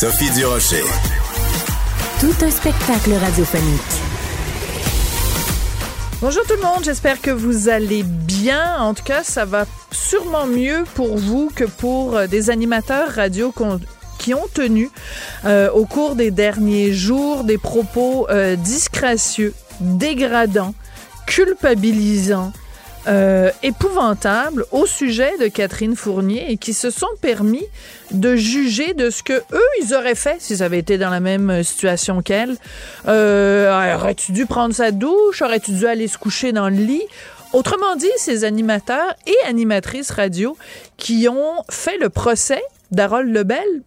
Sophie Durocher. Tout un spectacle radiophonique. Bonjour tout le monde, j'espère que vous allez bien. En tout cas, ça va sûrement mieux pour vous que pour euh, des animateurs radio qui ont tenu euh, au cours des derniers jours des propos euh, disgracieux, dégradants, culpabilisants, euh, épouvantables au sujet de Catherine Fournier et qui se sont permis de juger de ce que eux ils auraient fait s'ils avaient été dans la même situation qu'elle. Euh, aurais-tu dû prendre sa douche? Aurais-tu dû aller se coucher dans le lit? Autrement dit, ces animateurs et animatrices radio qui ont fait le procès d'Harold Lebel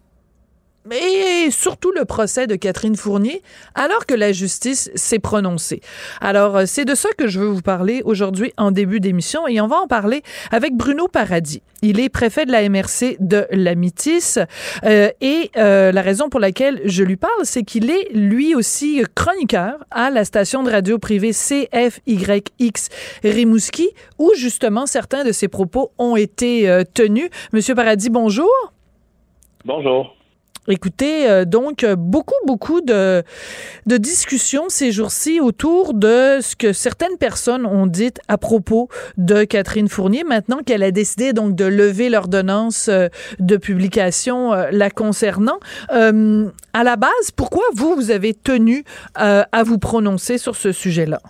et surtout le procès de Catherine Fournier, alors que la justice s'est prononcée. Alors, euh, c'est de ça que je veux vous parler aujourd'hui en début d'émission, et on va en parler avec Bruno Paradis. Il est préfet de la MRC de la Métis, euh, et euh, la raison pour laquelle je lui parle, c'est qu'il est lui aussi chroniqueur à la station de radio privée CFYX Rimouski, où justement certains de ses propos ont été tenus. Monsieur Paradis, bonjour. Bonjour. Écoutez, euh, donc beaucoup, beaucoup de, de discussions ces jours-ci autour de ce que certaines personnes ont dit à propos de Catherine Fournier, maintenant qu'elle a décidé donc de lever l'ordonnance euh, de publication euh, la concernant. à la base, pourquoi vous, vous avez tenu à vous prononcer sur ce sujet-là?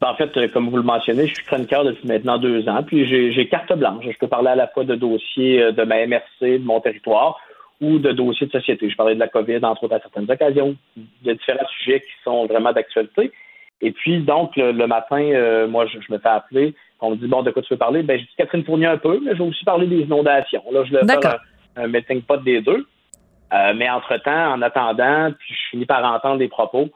Ben, en fait, comme vous le mentionnez, je suis chroniqueur depuis maintenant deux ans, puis j'ai carte blanche. Je peux parler à la fois de dossiers de ma MRC, de mon territoire, ou de dossiers de société. Je parlais de la COVID, entre autres, à certaines occasions. Il y a différents sujets qui sont vraiment d'actualité. Et puis, donc, le, matin, euh, moi, je, me fais appeler. On me dit, bon, de quoi tu veux parler? Ben, je dis Catherine Fournier un peu, mais je vais aussi parler des inondations. Là, je vais faire un, un meeting pot des deux. Euh, mais entre-temps, en attendant, puis je finis par entendre des propos.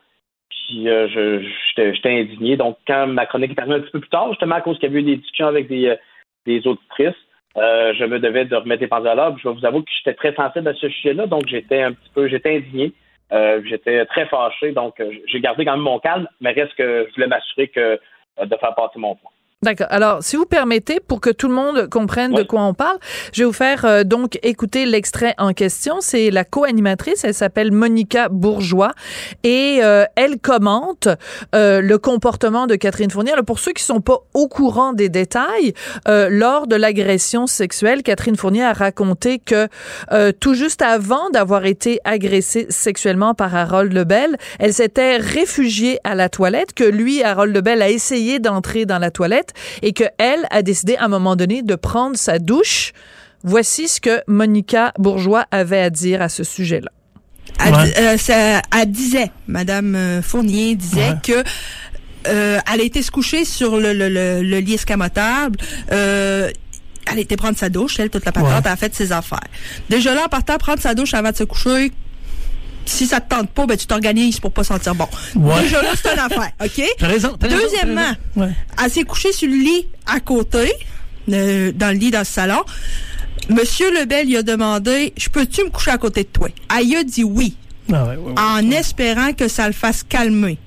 Puis euh, je, j'étais indigné. Donc, quand ma chronique est arrivée un petit peu plus tard, justement à cause qu'il y avait eu des discussions avec des, des auditrices, euh, je me devais de remettre les pendules à. Je vous avouer que j'étais très sensible à ce sujet-là, donc j'étais un petit peu, j'étais indigné. Euh, j'étais très fâché, donc euh, j'ai gardé quand même mon calme, mais reste que je voulais m'assurer que de faire passer mon point. D'accord. Alors, si vous permettez, pour que tout le monde comprenne de quoi on parle, je vais vous faire euh, donc écouter l'extrait en question. C'est la co-animatrice, elle s'appelle Monica Bourgeois et euh, elle commente euh, le comportement de Catherine Fournier. Alors, pour ceux qui sont pas au courant des détails, lors de l'agression sexuelle, Catherine Fournier a raconté que tout juste avant d'avoir été agressée sexuellement par Harold Lebel, elle s'était réfugiée à la toilette, que lui, Harold Lebel, a essayé d'entrer dans la toilette et qu'elle a décidé à un moment donné de prendre sa douche. Voici ce que Monica Bourgeois avait à dire à ce sujet-là. Elle, euh, disait, Madame euh, Fournier disait que euh, elle a été se coucher sur le, le, lit escamotable. elle était prendre sa douche, elle, toute la patente, elle a fait ses affaires. Déjà là, en partant prendre sa douche avant de se coucher, si ça te tente pas, ben tu t'organises pour pas sentir bon. Déjà là, c'est une affaire, OK? T'as raison. Deuxièmement, elle s'est couchée sur le lit à côté, euh, dans le lit dans le salon. Monsieur Lebel lui a demandé Je peux-tu me coucher à côté de toi? Elle a dit oui. Ah en espérant que ça le fasse calmer.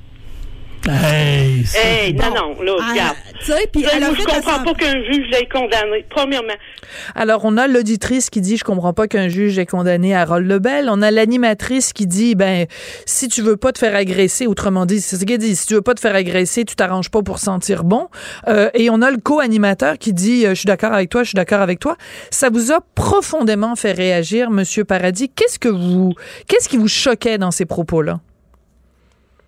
Hey, hey non, non, là, ah, regarde. Puis elle je comprends pas qu'un juge l'ait condamné, premièrement. Alors, on a l'auditrice qui dit, je comprends pas qu'un juge ait condamné Harold Lebel. On a l'animatrice qui dit, ben, si tu veux pas te faire agresser, autrement dit, c'est ce qu'elle dit, si tu veux pas te faire agresser, tu t'arranges pas pour sentir bon. Euh, et on a le co-animateur qui dit, euh, je suis d'accord avec toi, je suis d'accord avec toi. Ça vous a profondément fait réagir, Monsieur Paradis. Qu'est-ce que vous, qu'est-ce qui vous choquait dans ces propos-là?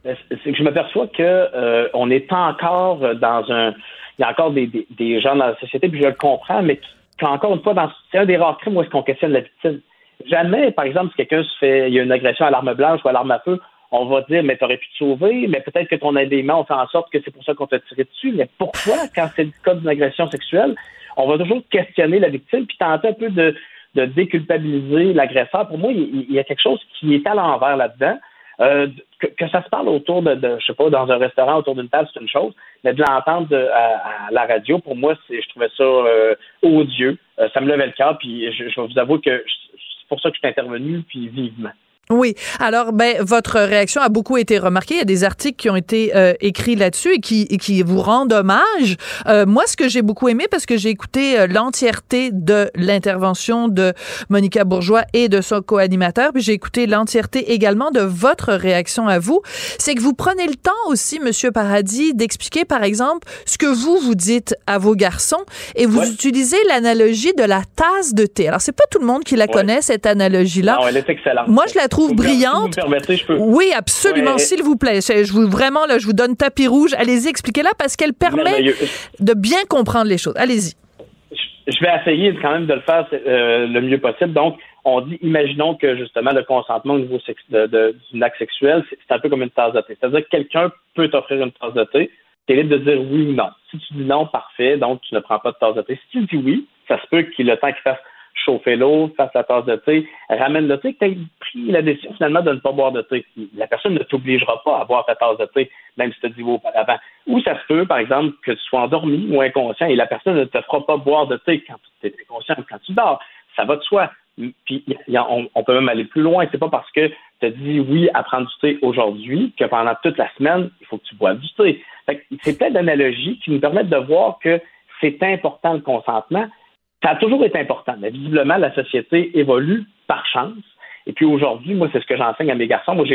Que je m'aperçois que euh, on pas encore dans un. Il y a encore des, des, gens dans la société, puis je le comprends, mais encore une fois, dans, c'est un des rares crimes où est-ce qu'on questionne la victime. Jamais, par exemple, si quelqu'un se fait, il y a une agression à l'arme blanche ou à l'arme à feu, on va dire, mais t'aurais pu te sauver, mais peut-être que ton élément, on fait en sorte que c'est pour ça qu'on t'a tiré dessus. Mais pourquoi, quand c'est le cas d'une agression sexuelle, on va toujours questionner la victime puis tenter un peu de, de déculpabiliser l'agresseur. Pour moi, il, y a quelque chose qui est à l'envers là-dedans. Euh, que, ça se parle autour de, de, je sais pas, dans un restaurant autour d'une table, c'est une chose, mais de l'entendre à, la radio, pour moi, c'est, je trouvais ça euh, odieux. Euh, ça me levait le cœur, puis je, vous avouer que c'est pour ça que je suis intervenu, puis vivement. Oui. Alors, ben, votre réaction a beaucoup été remarquée. Il y a des articles qui ont été euh, écrits là-dessus et qui, qui vous rendent hommage. Euh, moi, ce que j'ai beaucoup aimé, parce que j'ai écouté euh, l'entièreté de l'intervention de Monica Bourgeois et de son co-animateur, puis j'ai écouté l'entièreté également de votre réaction à vous, c'est que vous prenez le temps aussi, Monsieur Paradis, d'expliquer, par exemple, ce que vous vous dites à vos garçons et vous utilisez l'analogie de la tasse de thé. Alors, c'est pas tout le monde qui la connaît, cette analogie-là. Non, elle est excellente. Moi, je la trouve brillante. Oui, absolument, s'il vous plaît. Je, vous vraiment là, je vous donne tapis rouge. Allez-y, expliquez-la parce qu'elle permet de bien comprendre les choses. Allez-y. Je vais essayer quand même de le faire euh, le mieux possible. Donc, on dit, imaginons que justement le consentement au niveau d'une acte sexuel, c'est un peu comme une tasse de thé. C'est-à-dire que quelqu'un peut t'offrir une tasse de thé, tu es libre de dire oui ou non. Si tu dis non, parfait, donc tu ne prends pas de tasse de thé. Si tu dis oui, ça se peut qu'il le temps qu'il fasse chauffer l'eau, fasse la tasse de thé, ramène le thé, que tu as pris la décision finalement de ne pas boire de thé. La personne ne t'obligera pas à boire ta tasse de thé, même si tu dit auparavant. Ou ça se peut, par exemple, que tu sois endormi ou inconscient et la personne ne te fera pas boire de thé quand tu es conscient ou quand tu dors. Ça va de soi. Puis on, peut même aller plus loin. C'est pas parce que tu as dit oui à prendre du thé aujourd'hui que pendant toute la semaine, il faut que tu boives du thé. C'est plein d'analogies qui nous permettent de voir que c'est important le consentement, ça a toujours été important, mais visiblement, la société évolue par chance. Et puis aujourd'hui, moi, c'est ce que j'enseigne à mes garçons. Moi,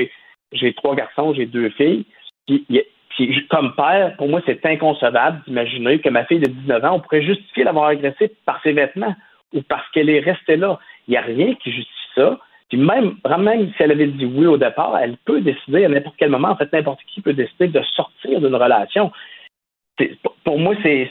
j'ai, trois garçons, j'ai deux filles. Puis, comme père, pour moi, c'est inconcevable d'imaginer que ma fille de 19 ans, on pourrait justifier d'avoir agressé par ses vêtements ou parce qu'elle est restée là. Il n'y a rien qui justifie ça. Puis même, même si elle avait dit oui au départ, elle peut décider à n'importe quel moment, en fait, n'importe qui peut décider de sortir d'une relation. pour moi, c'est,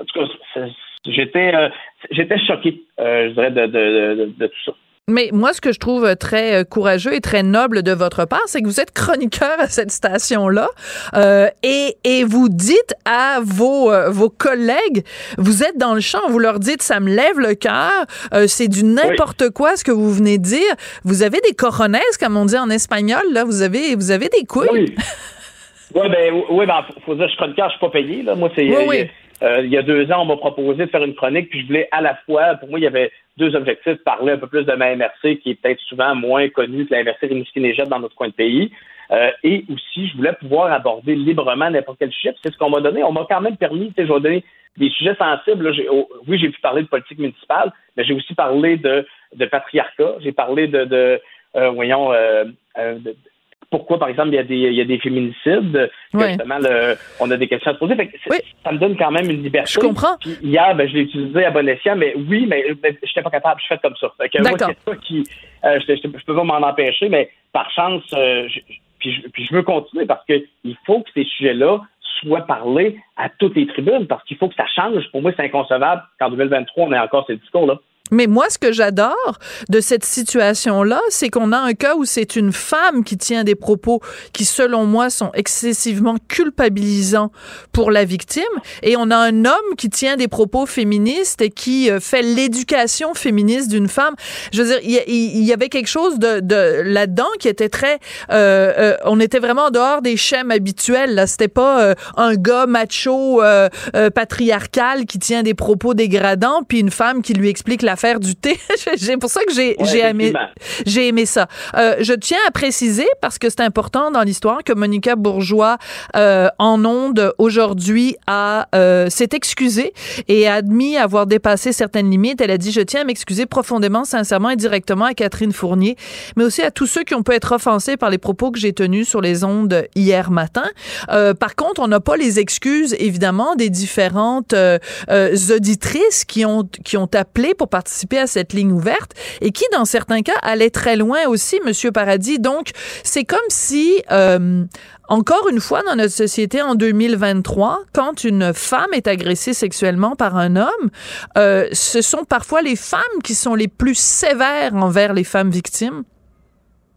en tout cas, j'étais euh, j'étais choqué, euh, je dirais, de, de, de, tout ça. Mais moi, ce que je trouve très euh, courageux et très noble de votre part, c'est que vous êtes chroniqueur à cette station-là euh, et, et vous dites à vos, vos collègues, vous êtes dans le champ, vous leur dites, ça me lève le cœur, c'est du n'importe quoi ce que vous venez de dire. Vous avez des coronets, comme on dit en espagnol, là, vous avez, vous avez des couilles. Oui. ouais, ben, oui, ben, faut dire, je suis chroniqueur, je suis pas payé, là. Moi, c'est. Oui, oui. Euh, il y a deux ans, on m'a proposé de faire une chronique, puis je voulais à la fois, pour moi, il y avait deux objectifs, parler un peu plus de ma MRC, qui est peut-être souvent moins connue que la MRC Rimouski-Neigette dans notre coin de pays, euh, et aussi, je voulais pouvoir aborder librement n'importe quel sujet, c'est ce qu'on m'a donné. On m'a quand même permis, tu sais, je vais donner des sujets sensibles. Oh, oui, j'ai pu parler de politique municipale, mais j'ai aussi parlé de, de patriarcat, j'ai parlé de, de euh, voyons, euh, de, pourquoi, par exemple, il y a des, il y a des féminicides, justement, le, on a des questions à se poser. Ça me donne quand même une liberté. Je comprends. hier, ben, je l'ai utilisé à bon escient, mais oui, mais, je n'étais pas capable, je fais comme ça. Fait que moi, c'est pas qui, euh, je, je, peux pas m'en empêcher, mais par chance, euh, je, puis, je, puis je veux continuer parce que il faut que ces sujets-là soient parlés à toutes les tribunes parce qu'il faut que ça change. Pour moi, c'est inconcevable qu'en 2023, on ait encore ces discours-là. Mais moi, ce que j'adore de cette situation-là, c'est qu'on a un cas où c'est une femme qui tient des propos qui, selon moi, sont excessivement culpabilisants pour la victime, et on a un homme qui tient des propos féministes et qui euh, fait l'éducation féministe d'une femme. Je veux dire, il y, avait quelque chose de, de là-dedans qui était très... Euh, euh, on était vraiment en dehors des schèmes habituels. Là, c'était pas un gars macho patriarcal qui tient des propos dégradants, puis une femme qui lui explique la faire du thé. c'est pour ça que j'ai aimé, j'ai aimé ça. Euh, je tiens à préciser, parce que c'est important dans l'histoire, que Monica Bourgeois, euh, en onde aujourd'hui, a euh, s'est excusée et a admis avoir dépassé certaines limites. Elle a dit, je tiens à m'excuser profondément, sincèrement et directement à Catherine Fournier, mais aussi à tous ceux qui ont pu être offensés par les propos que j'ai tenus sur les ondes hier matin. par contre, on n'a pas les excuses, évidemment, des différentes auditrices qui ont, qui ont appelé pour participer participer à cette ligne ouverte et qui, dans certains cas, allait très loin aussi, Monsieur Paradis. Donc, c'est comme si, euh, encore une fois, dans notre société en 2023, quand une femme est agressée sexuellement par un homme, euh, ce sont parfois les femmes qui sont les plus sévères envers les femmes victimes.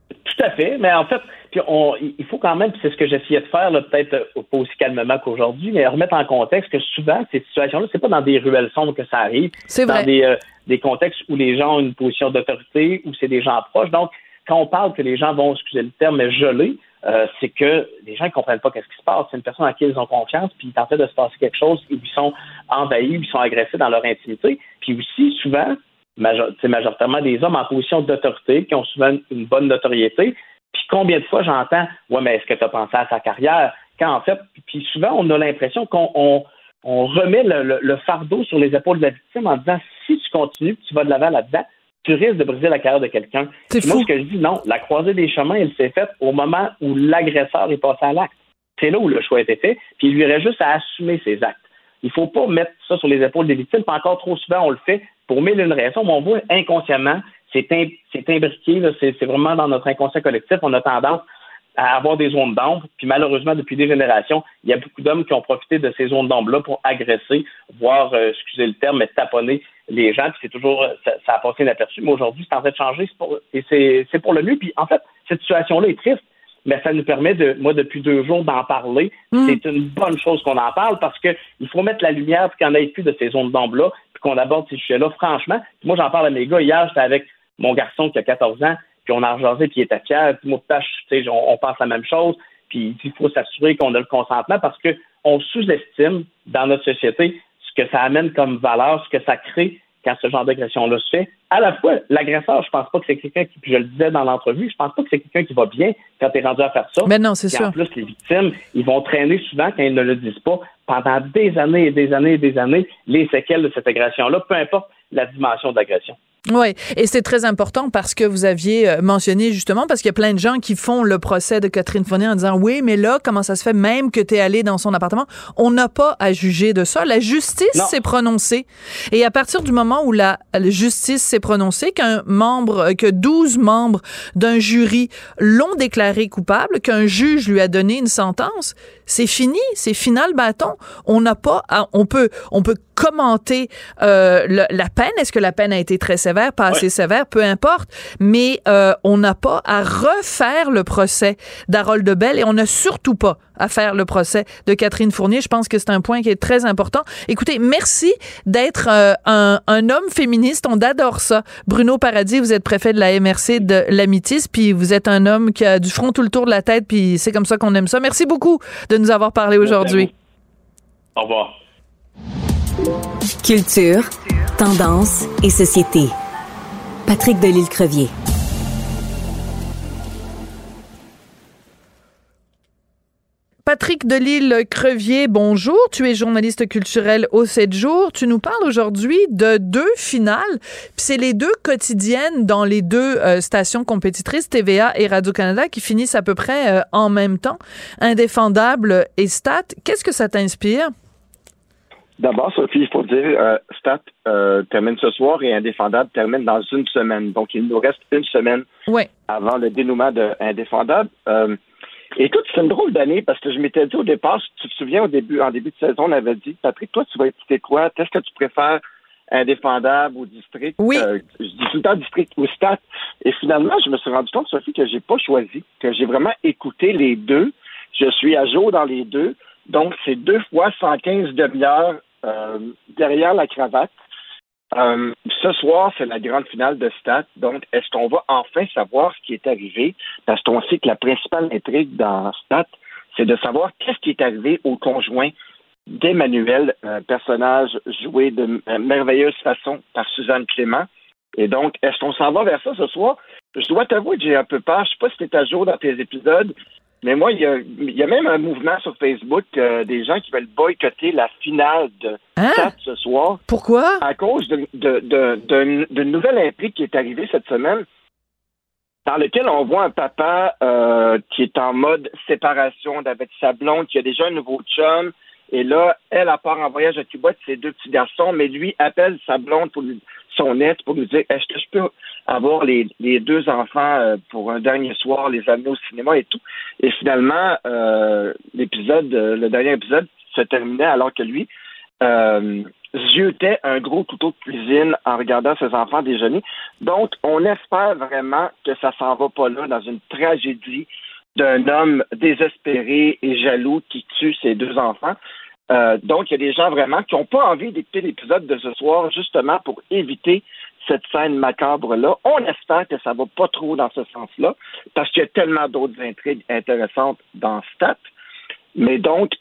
Tout à fait, mais en fait, puis on, il faut quand même, c'est ce que j'essayais de faire, peut-être euh, pas aussi calmement qu'aujourd'hui, mais remettre en contexte que souvent, ces situations-là, c'est pas dans des ruelles sombres que ça arrive. C'est Dans des, euh, des contextes où les gens ont une position d'autorité, où c'est des gens proches. Donc, quand on parle que les gens vont, excusez le terme, mais geler, euh, c'est que les gens ne comprennent pas qu'est-ce qui se passe. C'est une personne à qui ils ont confiance, puis il est en train de se passer quelque chose, où ils sont envahis, ils sont agressés dans leur intimité. Puis aussi, souvent, c'est majoritairement des hommes en position d'autorité, qui ont souvent une bonne notoriété. Puis combien de fois j'entends, ouais, mais est-ce que tu as pensé à sa carrière? Quand en fait, puis souvent, on a l'impression qu'on on, remet le, fardeau sur les épaules de la victime en disant, continues, tu vas de l'avant là-dedans, tu risques de briser la carrière de quelqu'un. Moi, ce que je dis, non, la croisée des chemins, elle s'est faite au moment où l'agresseur est passé à l'acte. C'est là où le choix a été fait, puis il lui aurait juste à assumer ses actes. Il ne faut pas mettre ça sur les épaules des victimes, pas encore trop souvent on le fait pour mille une raisons, mais on voit inconsciemment, c'est imbriqué, c'est vraiment dans notre inconscient collectif, on a tendance à avoir des zones d'ombre. Puis malheureusement, depuis des générations, il y a beaucoup d'hommes qui ont profité de ces zones d'ombre-là pour agresser, voire, euh, excusez le terme, mais taponner les gens. Puis c'est toujours, ça, a passé inaperçu. Mais aujourd'hui, c'est en train de changer pour, et c'est pour le mieux. Puis en fait, cette situation-là est triste, mais ça nous permet de, moi, depuis deux jours, d'en parler. Mm. C'est une bonne chose qu'on en parle parce qu'il faut mettre la lumière pour qu'il n'y en ait plus de ces zones d'ombre-là, puis qu'on aborde ces sujets-là. Franchement, moi, j'en parle à mes gars. Hier, j'étais avec mon garçon qui a 14 ans puis on a rejasé, puis il était fier. Puis moi, on, on pense la même chose. Puis il faut s'assurer qu'on a le consentement parce qu'on sous-estime dans notre société ce que ça amène comme valeur, ce que ça crée quand ce genre d'agression-là se fait. À la fois, l'agresseur, je pense pas que c'est quelqu'un qui, puis je le disais dans l'entrevue, je pense pas que c'est quelqu'un qui va bien quand tu es rendu à faire ça. Mais non, c'est sûr. En plus, les victimes, ils vont traîner souvent quand ils ne le disent pas pendant des années et des années et des années les séquelles de cette agression-là, peu importe la dimension de l'agression. Oui, et c'est très important parce que vous aviez euh, mentionné justement, parce qu'il y a plein de gens qui font le procès de Catherine Fournier en disant oui, mais là, comment ça se fait même que tu es allé dans son appartement? On n'a pas à juger de ça. La justice s'est prononcée. Et à partir du moment où la, justice s'est prononcée, qu'un membre, euh, que 12 membres d'un jury l'ont déclaré coupable, qu'un juge lui a donné une sentence, c'est fini, c'est final bâton. On n'a pas, on peut, on peut commenter euh, la peine. Est-ce que la peine a été très sévère, pas assez sévère, peu importe. Mais euh, on n'a pas à refaire le procès d'Harold Bell et on n'a surtout pas à faire le procès de Catherine Fournier. Je pense que c'est un point qui est très important. Écoutez, merci d'être euh, un, un, homme féministe. On adore ça. Bruno Paradis, vous êtes préfet de la MRC de l'Amitis, puis vous êtes un homme qui a du front tout le tour de la tête, puis c'est comme ça qu'on aime ça. Merci beaucoup de nous avoir parlé aujourd'hui. Au revoir. Culture, tendance et société. Patrick Delisle-Crevier. Patrick Delisle-Crevier, bonjour. Tu es journaliste culturel au 7 jours. Tu nous parles aujourd'hui de deux finales. C'est les deux quotidiennes dans les deux euh, stations compétitrices, TVA et Radio-Canada, qui finissent à peu près euh, en même temps. Indéfendable et Stat. Qu'est-ce que ça t'inspire? D'abord, Sophie, il faut dire, euh, Stat euh, termine ce soir et Indéfendable termine dans une semaine. Donc, il nous reste une semaine avant le dénouement de Indéfendable. Écoute, c'est une drôle d'année parce que je m'étais dit au départ, tu te souviens, au début, en début de saison, on avait dit, Patrick, toi, tu vas écouter quoi? Est-ce que tu préfères? Indéfendable ou District? Oui. Euh, je dis tout le temps District ou Stat. Et finalement, je me suis rendu compte, Sophie, que j'ai pas choisi, que j'ai vraiment écouté les deux. Je suis à jour dans les deux. Donc, c'est deux fois 115 demi-heures euh, derrière la cravate. Euh, ce soir, c'est la grande finale de Stat. Donc, est-ce qu'on va enfin savoir ce qui est arrivé? Parce qu'on sait que la principale intrigue dans Stat, c'est de savoir qu'est-ce qui est arrivé au conjoint d'Emmanuel, un personnage joué de merveilleuse façon par Suzanne Clément. Et donc, est-ce qu'on s'en va vers ça ce soir? Je dois t'avouer que j'ai un peu peur. Je sais pas si es à jour dans tes épisodes, mais moi, il y a, même un mouvement sur Facebook euh, des gens qui veulent boycotter la finale de hein? ce soir. Pourquoi? À cause d'une de, de, de, nouvelle intrigue qui est arrivée cette semaine, dans lequel on voit un papa euh, qui est en mode séparation avec sa blonde, qui a déjà un nouveau chum. Et là, elle, a part en voyage à Cuba de ses deux petits garçons, mais lui appelle sa blonde pour lui son aide pour nous dire est-ce que je peux avoir les, deux enfants euh, pour un dernier soir, les amener au cinéma et tout? Et finalement, euh, l'épisode, euh, le dernier épisode se terminait alors que lui euh, ziotait un gros couteau de cuisine en regardant ses enfants déjeuner. Donc, on espère vraiment que ça s'en va pas là dans une tragédie d'un homme désespéré et jaloux qui tue ses deux enfants. Euh, donc, il y a des gens vraiment qui n'ont pas envie d'écouter l'épisode de ce soir justement pour éviter cette scène macabre-là. On espère que ça ne va pas trop dans ce sens-là, parce qu'il y a tellement d'autres intrigues intéressantes dans Stat. Mais donc,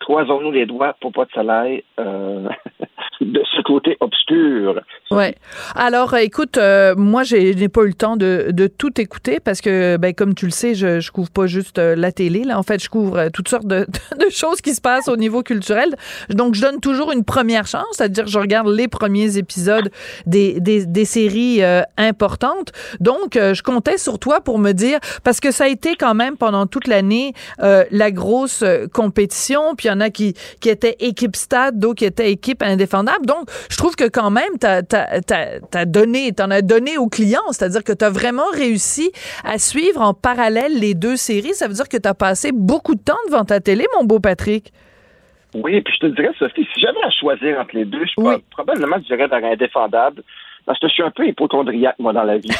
croisons-nous les doigts pour pas de soleil euh, de ce côté obscur. Ouais. Alors, écoute, euh, moi, je n'ai pas eu le temps de, tout écouter parce que, ben, comme tu le sais, je, je couvre pas juste euh, la télé. Là, en fait, je couvre euh, toutes sortes de, choses qui se passent au niveau culturel. Donc, je donne toujours une première chance, c'est-à-dire je regarde les premiers épisodes des, séries importantes. Donc, je comptais sur toi pour me dire, parce que ça a été quand même pendant toute l'année la grosse compétition. Puis y en a qui, qui étaient équipe stade, d'autres qui étaient équipe indéfendable. Donc, je trouve que quand même, tu as, donné, t'en as donné aux clients, c'est-à-dire que tu as vraiment réussi à suivre en parallèle les deux séries. Ça veut dire que tu as passé beaucoup de temps devant ta télé, mon beau Patrick. Oui, puis je te dirais, Sophie, si j'avais à choisir entre les deux, je probablement je dirais vers indéfendable, parce que je suis un peu hypochondriaque, moi, dans la vie.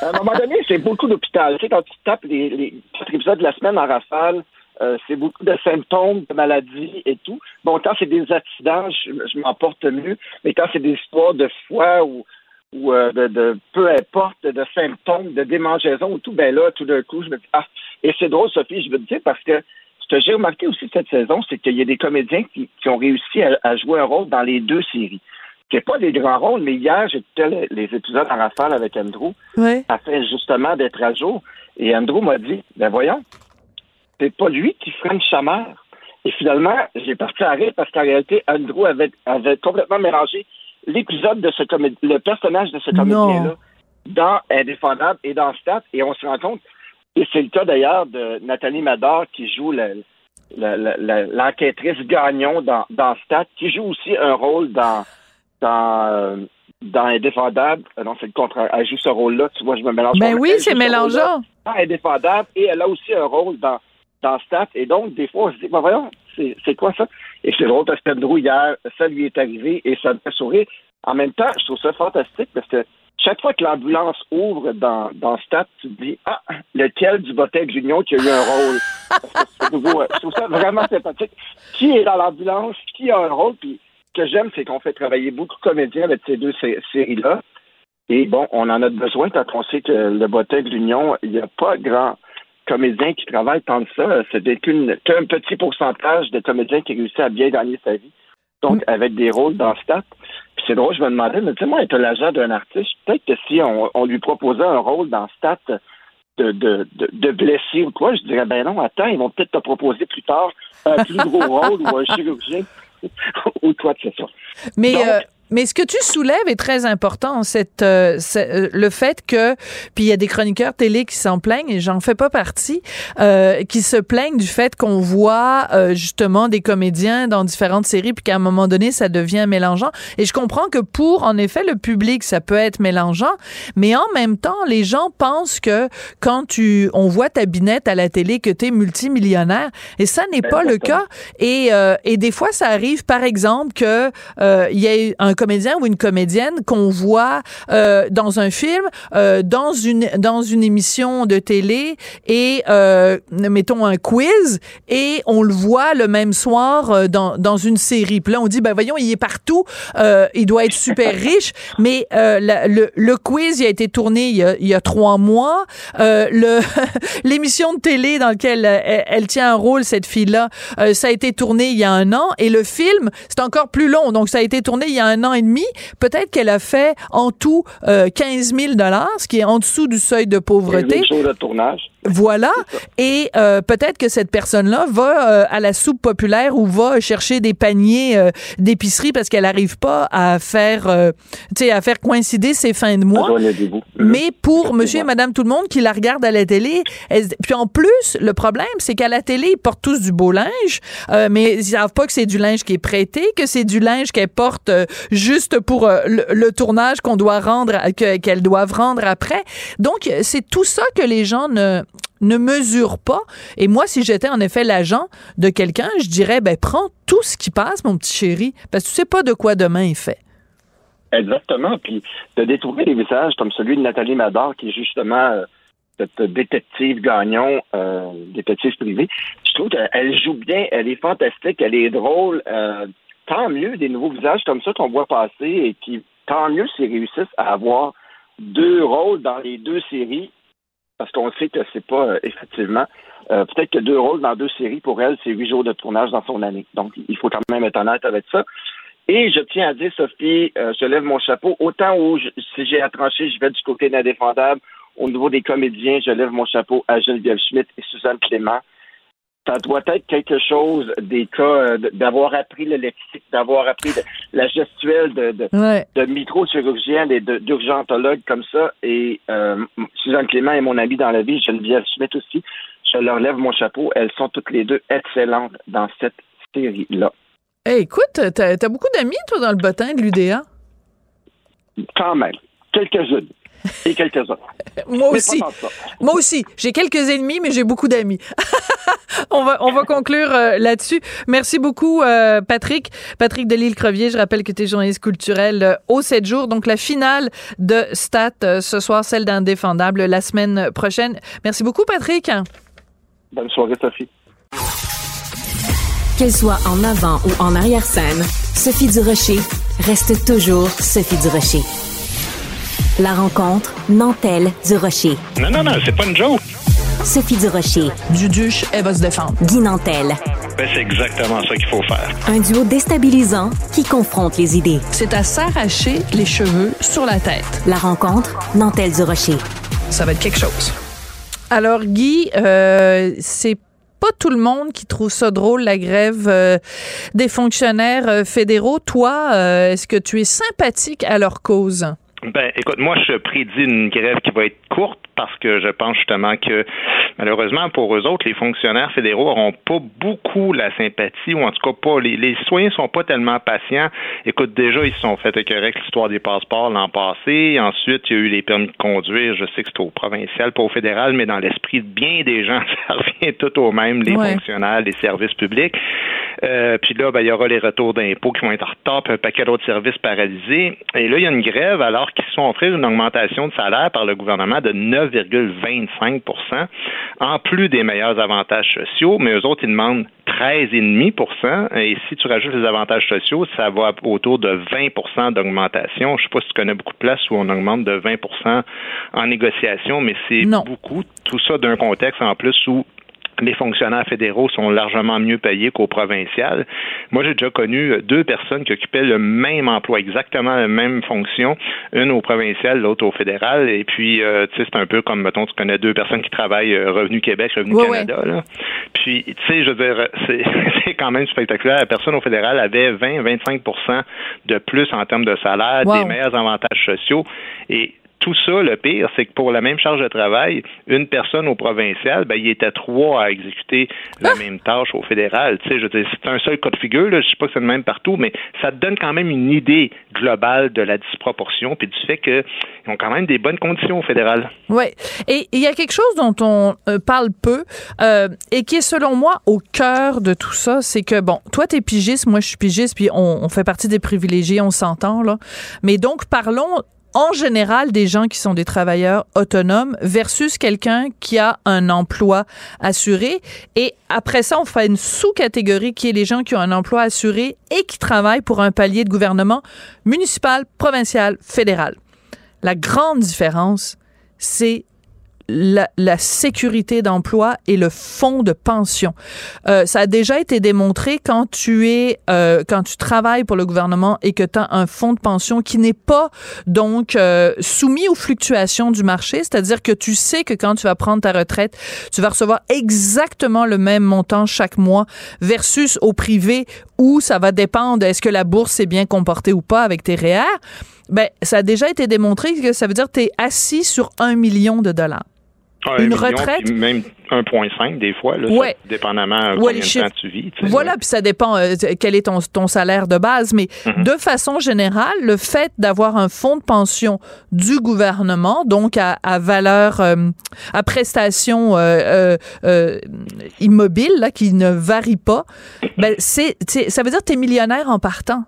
à un moment donné, c'est beaucoup d'hôpital. Tu sais, quand tu tapes les, les épisodes de la semaine en rafale, euh, c'est beaucoup de symptômes de maladie et tout. Bon, quand c'est des accidents, je, m'en porte mieux, mais quand c'est des histoires de foie ou, ou euh, de, peu importe, de symptômes, de démangeaison ou tout, ben là, tout d'un coup, je me dis, ah, et c'est drôle, Sophie, je veux te dire, parce que ce que j'ai remarqué aussi cette saison, c'est qu'il y a des comédiens qui, ont réussi à, jouer un rôle dans les deux séries. C'est pas des grands rôles, mais hier, j'écoutais les, les, épisodes en rafale avec Andrew. Oui. fait justement d'être à jour. Et Andrew m'a dit, ben voyons, c'est pas lui qui freine sa mère. Et finalement, j'ai parti à rire parce qu'en réalité, Andrew avait, avait complètement mélangé l'épisode de ce comédien, le personnage de ce comédien-là dans Indéfendable et dans Stat. Et on se rend compte, et c'est le cas d'ailleurs de Nathalie Mador qui joue l'enquêtrice Gagnon dans, dans Stat, qui joue aussi un rôle dans, dans, euh, dans Indéfendable. Euh, non, c'est le contraire. Elle joue ce rôle-là. Tu vois, je me mélange. Ben oui, c'est mélangeant. Indéfendable. Et elle a aussi un rôle dans dans Stat. Et donc, des fois, on se dit, ben voyons, c'est quoi ça? Et c'est drôle parce que hier, ça lui est arrivé et ça me fait sourire. En même temps, je trouve ça fantastique parce que chaque fois que l'ambulance ouvre dans, dans Stat, tu te dis, ah, lequel du Botec Junior qui a eu un rôle? je trouve ça vraiment sympathique. Qui est dans l'ambulance? Qui a un rôle? Puis, ce que j'aime, c'est qu'on fait travailler beaucoup de comédiens avec ces deux séries-là. Et bon, on en a besoin quand on sait que le Botec l'Union, il n'y a pas grand comédiens qui travaillent tant que ça. C'est qu'un petit pourcentage de comédiens qui réussissent à bien gagner sa vie. Donc, mm. avec des rôles dans Stat. Puis c'est drôle, je me demandais, mais tu sais, moi, être l'agent d'un artiste, peut-être que si on, lui proposait un rôle dans Stat de, de, de, blessé ou quoi, je dirais, ben non, attends, ils vont peut-être te proposer plus tard un plus gros rôle ou un chirurgien ou toi, c'est ça. Mais euh, mais ce que tu soulèves est très important, cette, euh, euh, le fait que, puis il y a des chroniqueurs télé qui s'en plaignent, et j'en fais pas partie, euh, qui se plaignent du fait qu'on voit euh, justement des comédiens dans différentes séries, puis qu'à un moment donné, ça devient mélangeant. Et je comprends que pour, en effet, le public, ça peut être mélangeant, mais en même temps, les gens pensent que quand tu, on voit ta binette à la télé, que tu es multimillionnaire, et ça n'est pas le cas. Et, et des fois, ça arrive, par exemple, que il y a un comédien ou une comédienne qu'on voit euh, dans un film, euh, dans une dans une émission de télé et euh, mettons un quiz et on le voit le même soir euh, dans dans une série. Puis là on dit ben voyons il est partout, euh, il doit être super riche, mais euh, le, le quiz il a été tourné il y a, il y a trois mois. le l'émission de télé dans laquelle elle, elle, tient un rôle cette fille là, ça a été tourné il y a un an et le film c'est encore plus long donc ça a été tourné il y a un an et demi, peut-être qu'elle a fait en tout euh, 15 000 dollars, ce qui est en dessous du seuil de pauvreté. Voilà. Et euh, peut-être que cette personne-là va euh, à la soupe populaire ou va chercher des paniers euh, d'épicerie parce qu'elle n'arrive pas à faire, tu sais, à faire coïncider ses fins de mois. Mais pour Monsieur et Madame tout le monde qui la regarde à la télé, puis en plus, le problème, c'est qu'à la télé, ils portent tous du beau linge, mais ils savent pas que c'est du linge qui est prêté, que c'est du linge qu'elle porte juste pour le, tournage qu'on doit rendre, qu'elles doivent rendre après. Donc, c'est tout ça que les gens ne ne mesure pas. Et moi, si j'étais en effet l'agent de quelqu'un, je dirais, ben, prends tout ce qui passe, mon petit chéri, parce que tu sais pas de quoi demain est fait. Exactement. Puis de détourner les visages comme celui de Nathalie Mador, qui est justement euh, cette détective Gagnon, euh, détective privée. Je trouve qu'elle joue bien, elle est fantastique, elle est drôle. Euh, tant mieux des nouveaux visages comme ça qu'on voit passer et qui, tant mieux s'ils réussissent à avoir deux rôles dans les deux séries, parce qu'on sait que c'est pas euh, effectivement. Euh, peut-être que deux rôles dans deux séries pour elle, c'est huit jours de tournage dans son année. Donc, il faut quand même être honnête avec ça. Et je tiens à dire, Sophie, euh, je lève mon chapeau. Autant où, si j'ai à trancher, je vais du côté d'indéfendable. Au niveau des comédiens, je lève mon chapeau à Geneviève Schmidt et Suzanne Clément. Ça doit être quelque chose des cas euh, d'avoir appris le lexique, d'avoir appris la gestuelle de, de, de microchirurgienne et d'urgentologue comme ça. Et euh, Suzanne Clément est mon amie dans la vie, Geneviève Schmidt aussi. Je leur lève mon chapeau. Elles sont toutes les deux excellentes dans cette série-là. Hey, écoute, t'as as beaucoup d'amis, toi, dans le bottin de l'UDA? Quand même. Quelques-unes. Et quelques-uns. Moi aussi. Moi aussi. J'ai quelques ennemis, mais j'ai beaucoup d'amis. on, va, on va conclure euh, là-dessus. Merci beaucoup, euh, Patrick. Patrick Delisle-Crevier, je rappelle que tu es journaliste culturel euh, au 7 jours. Donc, la finale de Stat ce soir, celle d'Indéfendable, la semaine prochaine. Merci beaucoup, Patrick. Bonne soirée, Sophie. Qu'elle soit en avant ou en arrière-scène, Sophie Durocher reste toujours Sophie Durocher. La rencontre Nantel Durocher. Non, non, non, c'est pas une joke. Sophie Durocher. Duduche, elle va se défendre. Guy Nantel. Ben, c'est exactement ça qu'il faut faire. Un duo déstabilisant qui confronte les idées. C'est à s'arracher les cheveux sur la tête. La rencontre Nantel Durocher. Ça va être quelque chose. Alors, Guy, euh, c'est pas tout le monde qui trouve ça drôle, la grève euh, des fonctionnaires euh, fédéraux. Toi, euh, est-ce que tu es sympathique à leur cause? Ben, écoute, moi, je prédis une grève qui va être courte parce que je pense justement que malheureusement pour eux autres, les fonctionnaires fédéraux n'auront pas beaucoup la sympathie, ou en tout cas pas les, les citoyens sont pas tellement patients. Écoute, déjà, ils se sont fait écœurer avec l'histoire des passeports l'an passé. Ensuite, il y a eu les permis de conduire. Je sais que c'est au provincial, pas au fédéral, mais dans l'esprit de bien des gens, ça revient tout au même, les fonctionnaires, les services publics. Euh, puis là, ben, il y aura les retours d'impôts qui vont être en retard, puis un paquet d'autres services paralysés. Et là, il y a une grève alors qu'ils se sont offrir une augmentation de salaire par le gouvernement de 9,25 en plus des meilleurs avantages sociaux, mais eux autres, ils demandent 13,5% et si tu rajoutes les avantages sociaux, ça va autour de 20% d'augmentation. Je ne sais pas si tu connais beaucoup de places où on augmente de 20% en négociation, mais c'est beaucoup. Tout ça d'un contexte en plus où les fonctionnaires fédéraux sont largement mieux payés qu'au provincial. Moi, j'ai déjà connu deux personnes qui occupaient le même emploi, exactement la même fonction, une au provincial, l'autre au fédéral. Et puis, euh, tu sais, c'est un peu comme, mettons, tu connais deux personnes qui travaillent euh, Revenu Québec, Revenu Canada. Là. Puis, tu sais, je veux dire, c'est quand même spectaculaire. La personne au fédéral avait 20-25% de plus en termes de salaire, des meilleurs avantages sociaux. Et tout ça, le pire, c'est que pour la même charge de travail, une personne au provincial, ben, il était trois à exécuter la ah! même tâche au fédéral. Tu sais, je c'est un seul cas de figure, là, je sais pas que c'est le même partout, mais ça te donne quand même une idée globale de la disproportion puis du fait qu'ils ont quand même des bonnes conditions au fédéral. Oui. Et il y a quelque chose dont on euh, parle peu euh, et qui est, selon moi, au cœur de tout ça, c'est que, bon, toi, tu es pigiste, moi, je suis pigiste, puis on, on fait partie des privilégiés, on s'entend, là. Mais donc, parlons en général des gens qui sont des travailleurs autonomes versus quelqu'un qui a un emploi assuré. Et après ça, on fait une sous-catégorie qui est les gens qui ont un emploi assuré et qui travaillent pour un palier de gouvernement municipal, provincial, fédéral. La grande différence, c'est la, la, sécurité d'emploi et le fonds de pension. Euh, ça a déjà été démontré quand tu es euh, quand tu travailles pour le gouvernement et que tu as un fonds de pension qui n'est pas donc euh, soumis aux fluctuations du marché, c'est-à-dire que tu sais que quand tu vas prendre ta retraite, tu vas recevoir exactement le même montant chaque mois versus au privé où ça va dépendre est-ce que la bourse est bien comportée ou pas avec tes REER. Ben, ça a déjà été démontré que ça veut dire que tu es assis sur un million de dollars une retraite? Même 1,5 des fois, là, dépendamment de combien de temps tu vis. Voilà, puis ça dépend euh, quel est ton, ton, salaire de base. Mais mhm. de façon générale, le fait d'avoir un fonds de pension du gouvernement, donc à, à valeur, euh, à prestation euh, immobile, là, qui ne varie pas, ben, c'est, ça veut dire que tu es millionnaire en partant.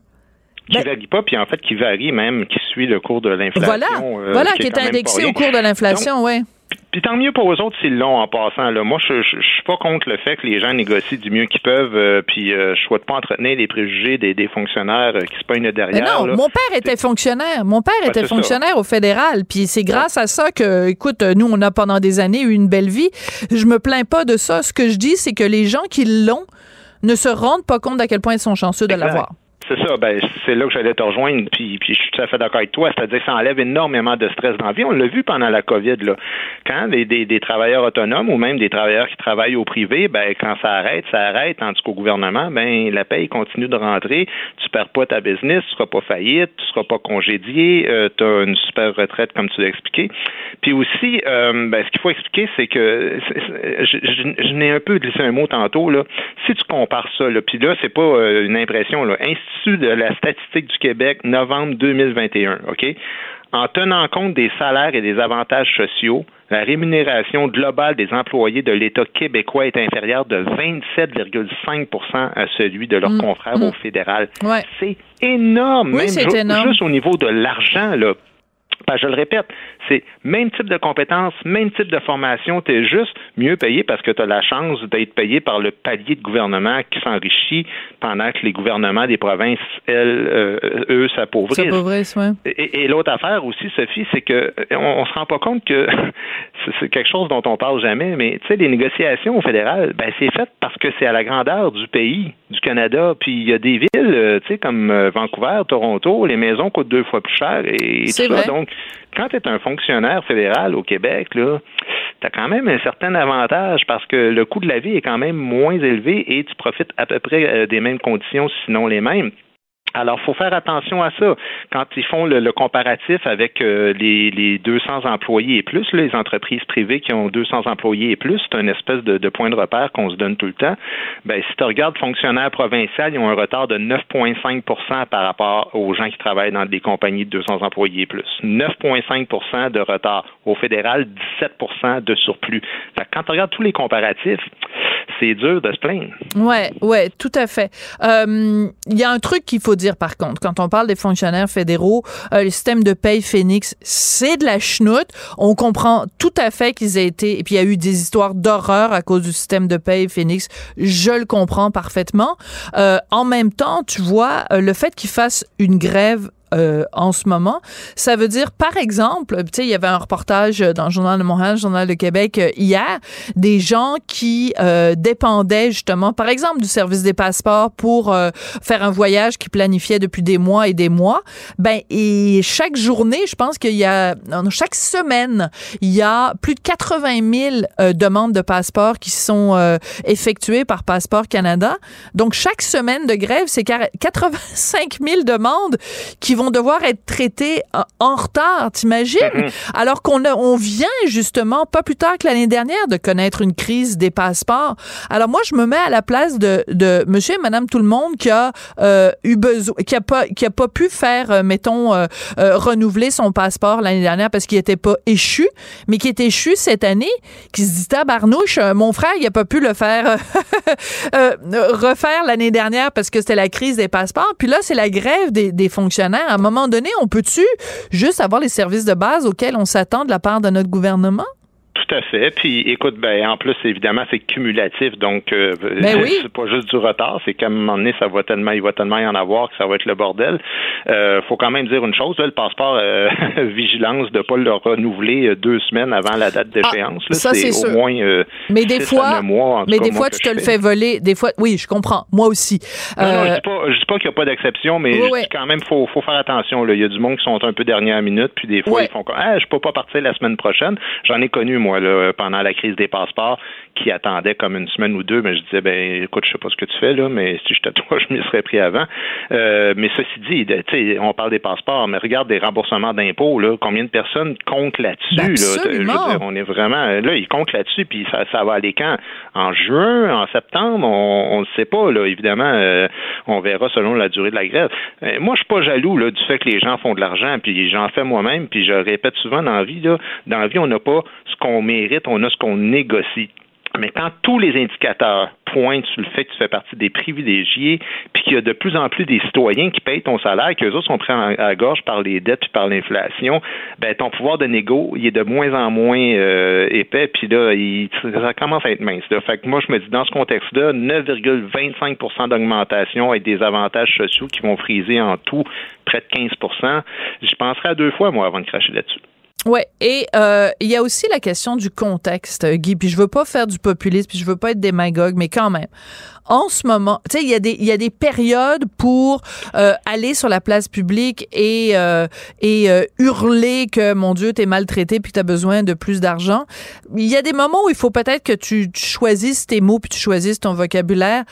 Qui ne ben varie pas, puis en fait qui varie même, qui suit le cours de l'inflation. Voilà, voilà qui, est, indexé au cours de l'inflation, oui Puis tant mieux pour eux autres s'ils l'ont en passant. Là. Moi, je, je, suis pas contre le fait que les gens négocient du mieux qu'ils peuvent, euh, puis euh, je souhaite pas entretenir les préjugés des, des fonctionnaires euh, qui se peignent derrière. Mais non, mon père était fonctionnaire. Mon père était fonctionnaire au fédéral, puis c'est grâce à ça que, écoute, nous, on a pendant des années eu une belle vie. Je me plains pas de ça. Ce que je dis, c'est que les gens qui l'ont ne se rendent pas compte à quel point ils sont chanceux de l'avoir. C'est ça, ben, c'est là que j'allais te rejoindre, puis, puis je suis tout à fait d'accord avec toi. C'est-à-dire que ça enlève énormément de stress dans la vie. On l'a vu pendant la COVID, là. Quand des, des, travailleurs autonomes ou même des travailleurs qui travaillent au privé, ben, quand ça arrête, ça arrête, tandis qu'au gouvernement, ben, la paye continue de rentrer, tu perds pas ta business, tu seras pas faillite, tu seras pas congédié, euh, tu as une super retraite, comme tu l'as expliqué. Puis aussi, euh, ben, ce qu'il faut expliquer, c'est que je, je, n'ai un peu glissé un mot tantôt, là. Si tu compares ça, là, puis là, c'est pas euh, une impression, là de la statistique du Québec, novembre 2021, OK? En tenant compte des salaires et des avantages sociaux, la rémunération globale des employés de l'État québécois est inférieure de 27,5 à celui de leurs mm. confrères au mm. fédéral. C'est énorme, oui, même énorme. juste au niveau de l'argent. Là. Ben, je le répète, c'est même type de compétences, même type de formation, tu es juste mieux payé parce que tu as la chance d'être payé par le palier de gouvernement qui s'enrichit pendant que les gouvernements des provinces, elles, euh, eux, s'appauvrissent. Et, l'autre affaire aussi, Sophie, c'est que euh, on, se rend pas compte que c'est quelque chose dont on parle jamais, mais tu sais, les négociations au fédéral, ben, c'est fait parce que c'est à la grandeur du pays, du Canada, puis il y a des villes, euh, tu sais, comme Vancouver, Toronto, les maisons coûtent deux fois plus cher et, tout ça. Donc, quand tu es un fonctionnaire fédéral au Québec, là, tu as quand même un certain avantage parce que le coût de la vie est quand même moins élevé et tu profites à peu près euh, des mêmes conditions, sinon les mêmes. Alors, faut faire attention à ça. Quand ils font le, comparatif avec euh, les, les, 200 employés et plus, les entreprises privées qui ont 200 employés et plus, c'est une espèce de, point de repère qu'on se donne tout le temps. Ben, si tu regardes fonctionnaires provinciaux, ils ont un retard de 9,5% par rapport aux gens qui travaillent dans des compagnies de 200 employés et plus. 9,5% de retard. Au fédéral, 17% de surplus. quand tu regardes tous les comparatifs, c'est dur de se plaindre. Ouais, ouais, tout à fait. Euh, il y a un truc qu'il faut dire par contre, quand on parle des fonctionnaires fédéraux, euh, le système de paye Phoenix, c'est de la chenoute. On comprend tout à fait qu'ils aient été, et puis il y a eu des histoires d'horreur à cause du système de paye Phoenix. Je le comprends parfaitement. Euh, en même temps, tu vois, le fait qu'ils fassent une grève euh, en ce moment. Ça veut dire, par exemple, tu sais, il y avait un reportage dans le Journal de Montréal, le Journal de Québec euh, hier, des gens qui euh, dépendaient justement, par exemple, du service des passeports pour faire un voyage qui planifiait depuis des mois et des mois. Ben, et chaque journée, je pense qu'il y a, chaque semaine, il y a plus de 80 000 demandes de passeports qui sont effectuées par Passeport Canada. Donc, chaque semaine de grève, c'est 85 000 demandes qui vont devoir être traités en retard, t'imagines? Mm-hmm. Alors qu'on on vient justement, pas plus tard que l'année dernière, de connaître une crise des passeports. Alors moi, je me mets à la place de, de monsieur et madame tout le monde qui a euh, eu besoin, qui a pas, qui a pas pu faire, euh, mettons, euh, renouveler son passeport l'année dernière parce qu'il était pas échu, mais qui est échu cette année, qui se dit, tabarnouche, mon frère, il a pas pu le faire, refaire l'année dernière parce que c'était la crise des passeports. Puis là, c'est la grève des, des fonctionnaires à un moment donné, on peut-tu juste avoir les services de base auxquels on s'attend de la part de notre gouvernement? Tout à fait. Puis écoute, ben en plus, évidemment, c'est cumulatif. Donc euh, ben c'est pas juste du retard, c'est qu'à un moment donné, ça va tellement, il va tellement y en avoir que ça va être le bordel. Euh, faut quand même dire une chose, le passeport euh, vigilance de pas le renouveler euh, deux semaines avant la date d'échéance. Ah, ça c'est au moins mais des fois, mois, mais des fois tu te le fais voler. Des fois, oui, je comprends. Moi aussi. Non, non je dis pas, pas qu'il n'y a pas d'exception, mais quand même faut, faut faire attention. Là. Il y a du monde qui sont un peu dernière minute, puis des fois ils font ah, je peux pas partir la semaine prochaine. J'en ai connu moi pendant la crise des passeports qui attendait comme une semaine ou deux, mais je disais ben écoute, je sais pas ce que tu fais là, mais si j'étais toi, je m'y serais pris avant. Euh, mais ceci dit, tu on parle des passeports, mais regarde des remboursements d'impôts là, combien de personnes comptent là-dessus là, On est vraiment là, ils comptent là-dessus, puis ça, ça va aller quand? En juin, en septembre, on ne le sait pas là. Évidemment, euh, on verra selon la durée de la grève. Euh, moi, je suis pas jaloux là du fait que les gens font de l'argent, puis j'en fais moi-même, puis je répète souvent dans la vie là, dans la vie, on n'a pas ce qu'on mérite, on a ce qu'on négocie. Mais quand tous les indicateurs pointent sur le fait que tu fais partie des privilégiés, puis qu'il y a de plus en plus des citoyens qui payent ton salaire, qu'eux autres sont pris à gorge par les dettes puis par l'inflation, ben ton pouvoir de négo, il est de moins en moins euh, épais, puis là, il, ça commence à être mince. Là. Fait que moi, je me dis, dans ce contexte-là, 9,25% d'augmentation avec des avantages sociaux qui vont friser en tout près de 15% je penserais à deux fois, moi, avant de cracher là-dessus. Ouais, et euh, il y a aussi la question du contexte, Guy. Puis je veux pas faire du populisme, puis je veux pas être démagogue, mais quand même, en ce moment, tu sais, il y a des il y a des périodes pour euh, aller sur la place publique et euh, et euh, hurler que mon Dieu t'es maltraité puis t'as besoin de plus d'argent. Il y a des moments où il faut peut-être que tu, choisisses tes mots puis tu choisisses ton vocabulaire.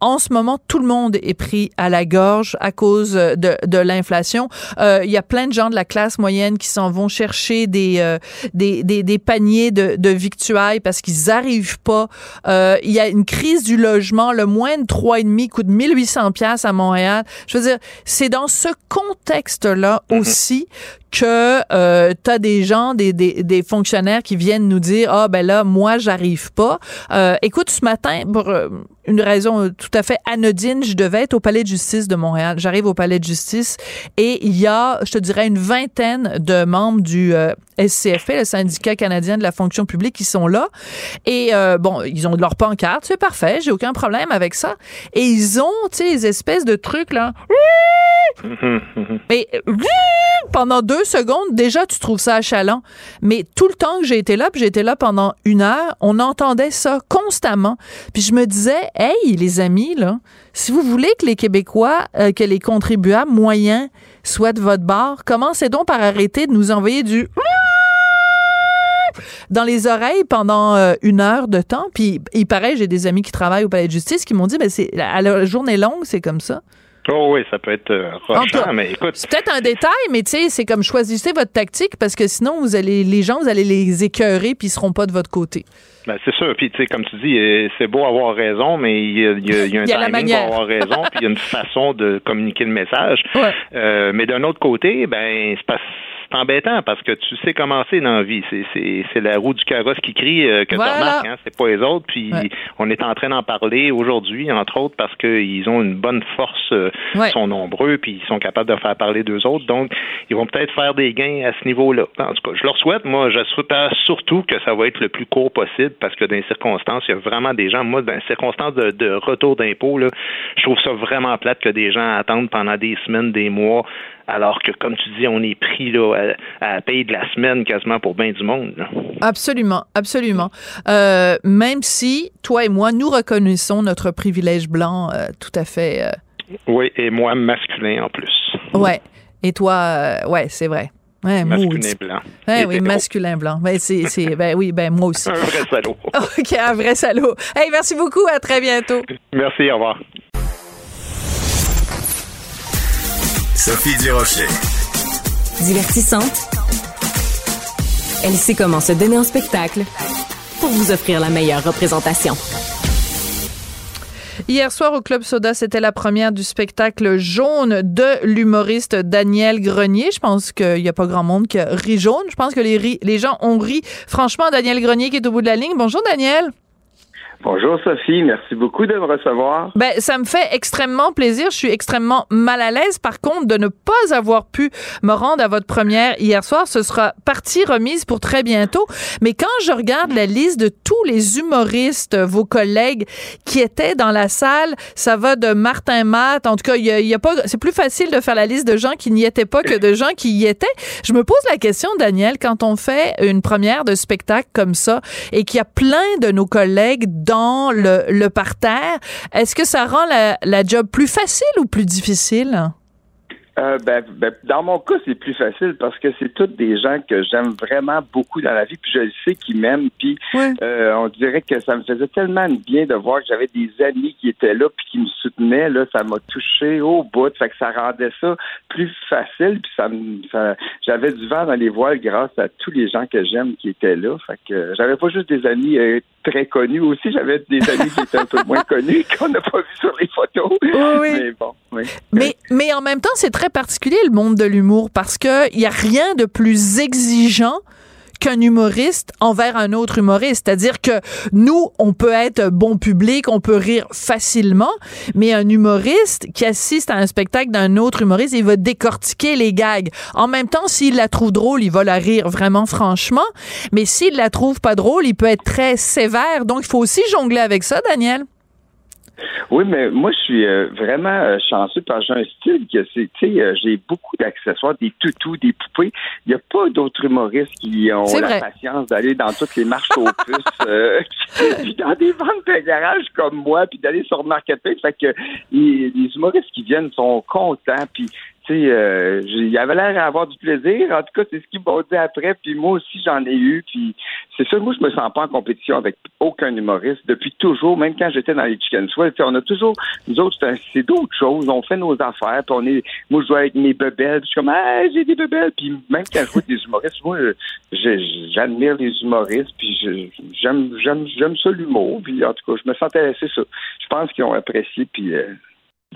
en ce moment, tout le monde est pris à la gorge à cause de de l'inflation. Il y a plein de gens de la classe moyenne qui s'en vont chercher des des, des, des paniers de de victuailles parce qu'ils arrivent pas. Il y a une crise du logement le moins de 3,5 coûte 1800 pièces à Montréal. Je veux dire, c'est dans ce contexte-là mm-hmm. aussi que euh, tu as des gens, des, des, des, fonctionnaires qui viennent nous dire ah ben là moi j'arrive pas. Euh, écoute ce matin pour euh, une raison tout à fait anodine, je devais être au palais de justice de Montréal. J'arrive au palais de justice et il y a, je te dirais, une vingtaine de membres du euh, SCFP, le syndicat canadien de la fonction publique, qui sont là. Et euh, bon, ils ont leur pancarte, c'est parfait, j'ai aucun problème avec ça. Et ils ont, tu sais, les espèces de trucs là. Et pendant deux secondes, déjà, tu trouves ça achalant. Mais tout le temps que j'ai été là, puis j'ai été là pendant une heure, on entendait ça constamment. Puis je me disais, hey, les amis, là, si vous voulez que les Québécois, euh, que les contribuables moyens soient de votre bord, commencez donc par arrêter de nous envoyer du dans les oreilles pendant euh, une heure de temps. Puis il paraît, j'ai des amis qui travaillent au palais de justice qui m'ont dit, mais c'est à la journée longue, c'est comme ça. Oh oui, ça peut être euh, mais écoute. C'est peut-être un détail, mais tu sais, c'est comme choisissez votre tactique parce que sinon, vous allez, les gens, vous allez les écœurer puis ils seront pas de votre côté. Ben, c'est sûr. Puis, tu sais, comme tu dis, euh, c'est beau avoir raison, mais il y a, y a, un timing pour avoir raison, puis il y a une façon de communiquer le message. Euh, mais d'un autre côté, ben, c'est pas c'est embêtant parce que tu sais comment c'est dans la vie. C'est la roue du carrosse qui crie euh, que tu remarques, hein, c'est pas les autres. Puis on est en train d'en parler aujourd'hui, entre autres, parce qu'ils ont une bonne force, euh, ils sont nombreux, puis ils sont capables de faire parler d'eux autres. Donc, ils vont peut-être faire des gains à ce niveau-là. En tout cas, je leur souhaite. Moi, je souhaite surtout que ça va être le plus court possible parce que dans les circonstances, il y a vraiment des gens, moi, dans les circonstances de, de retour d'impôt, je trouve ça vraiment plate que des gens attendent pendant des semaines, des mois alors que, comme tu dis, on est pris là, à, payer de la semaine quasiment pour bien du monde. Absolument, absolument. Euh, même si, toi et moi, nous reconnaissons notre privilège blanc euh, tout à fait. Euh, oui, et moi, masculin en plus. Ouais. Et toi, ouais, c'est vrai. Ouais, masculin blanc. Ouais, oui, masculin blanc. Ben, c'est, c'est, ben oui, ben moi aussi. un vrai salaud. OK, un vrai salaud. Hey, merci beaucoup. À très bientôt. Merci, au revoir. Sophie Durocher. Divertissante. Elle sait comment se donner en spectacle pour vous offrir la meilleure représentation. Hier soir au Club Soda, c'était la première du spectacle jaune de l'humoriste Daniel Grenier. Je pense qu'il n'y a pas grand monde qui rit jaune. Je pense que les, les gens ont ri. Franchement, Daniel Grenier qui est au bout de la ligne. Bonjour Daniel. Bonjour Sophie, merci beaucoup de me recevoir. Ben, ça me fait extrêmement plaisir. Je suis extrêmement mal à l'aise, par contre, de ne pas avoir pu me rendre à votre première hier soir. Ce sera partie remise pour très bientôt. Mais quand je regarde la liste de tous les humoristes, vos collègues qui étaient dans la salle, ça va de Martin Matt. En tout cas, il y a, pas, c'est plus facile de faire la liste de gens qui n'y étaient pas que de gens qui y étaient. Je me pose la question, Daniel, quand on fait une première de spectacle comme ça et qu'il y a plein de nos collègues dans le, le parterre. Est-ce que ça rend la, la job plus facile ou plus difficile? Euh, ben, ben, dans mon cas, c'est plus facile parce que c'est toutes des gens que j'aime vraiment beaucoup dans la vie, puis je le sais qu'ils m'aiment, puis euh, on dirait que ça me faisait tellement de bien de voir que j'avais des amis qui étaient là puis qui me soutenaient. Là, ça m'a touché au bout, fait que ça rendait ça plus facile, puis ça, ça j'avais du vent dans les voiles grâce à tous les gens que j'aime qui étaient là. Fait que j'avais pas juste des amis euh, très connus aussi, j'avais des amis qui étaient un peu moins connus qu'on n'a pas vu sur les photos. Oui, Mais bon, oui. Mais, mais en même temps, c'est très particulier le monde de l'humour parce que il y a rien de plus exigeant qu'un humoriste envers un autre humoriste. C'est-à-dire que nous, on peut être bon public, on peut rire facilement, mais un humoriste qui assiste à un spectacle d'un autre humoriste, il va décortiquer les gags. En même temps, s'il la trouve drôle, il va la rire vraiment franchement, mais s'il la trouve pas drôle, il peut être très sévère. Donc, il faut aussi jongler avec ça, Daniel. Oui, mais moi, je suis euh, vraiment euh, chanceux parce que j'ai un style que c'est, tu sais, euh, j'ai beaucoup d'accessoires, des toutous, des poupées. Il n'y a pas d'autres humoristes qui ont la patience d'aller dans toutes les marches aux puces, puis dans des ventes de garage comme moi, puis d'aller sur Marketplace. Fait que les, les humoristes qui viennent sont contents, puis tu sais, euh, il avait l'air d'avoir du plaisir. En tout cas, c'est ce qu'ils m'ont dit après. Puis moi aussi, j'en ai eu. Puis c'est ça, moi, je me sens pas en compétition avec aucun humoriste depuis toujours. Même quand j'étais dans les Chicken Swell, on a toujours, nous autres, c'est d'autres choses. On fait nos affaires. Puis on est, moi, je joue avec mes bebelles. Puis je suis comme, ah, j'ai des bebelles. Puis même quand je joue avec des humoristes, moi, j'admire les humoristes. Puis j'aime, j'aime, j'aime ça l'humour. Puis en tout cas, je me sentais, c'est ça. Je pense qu'ils ont apprécié. Puis euh,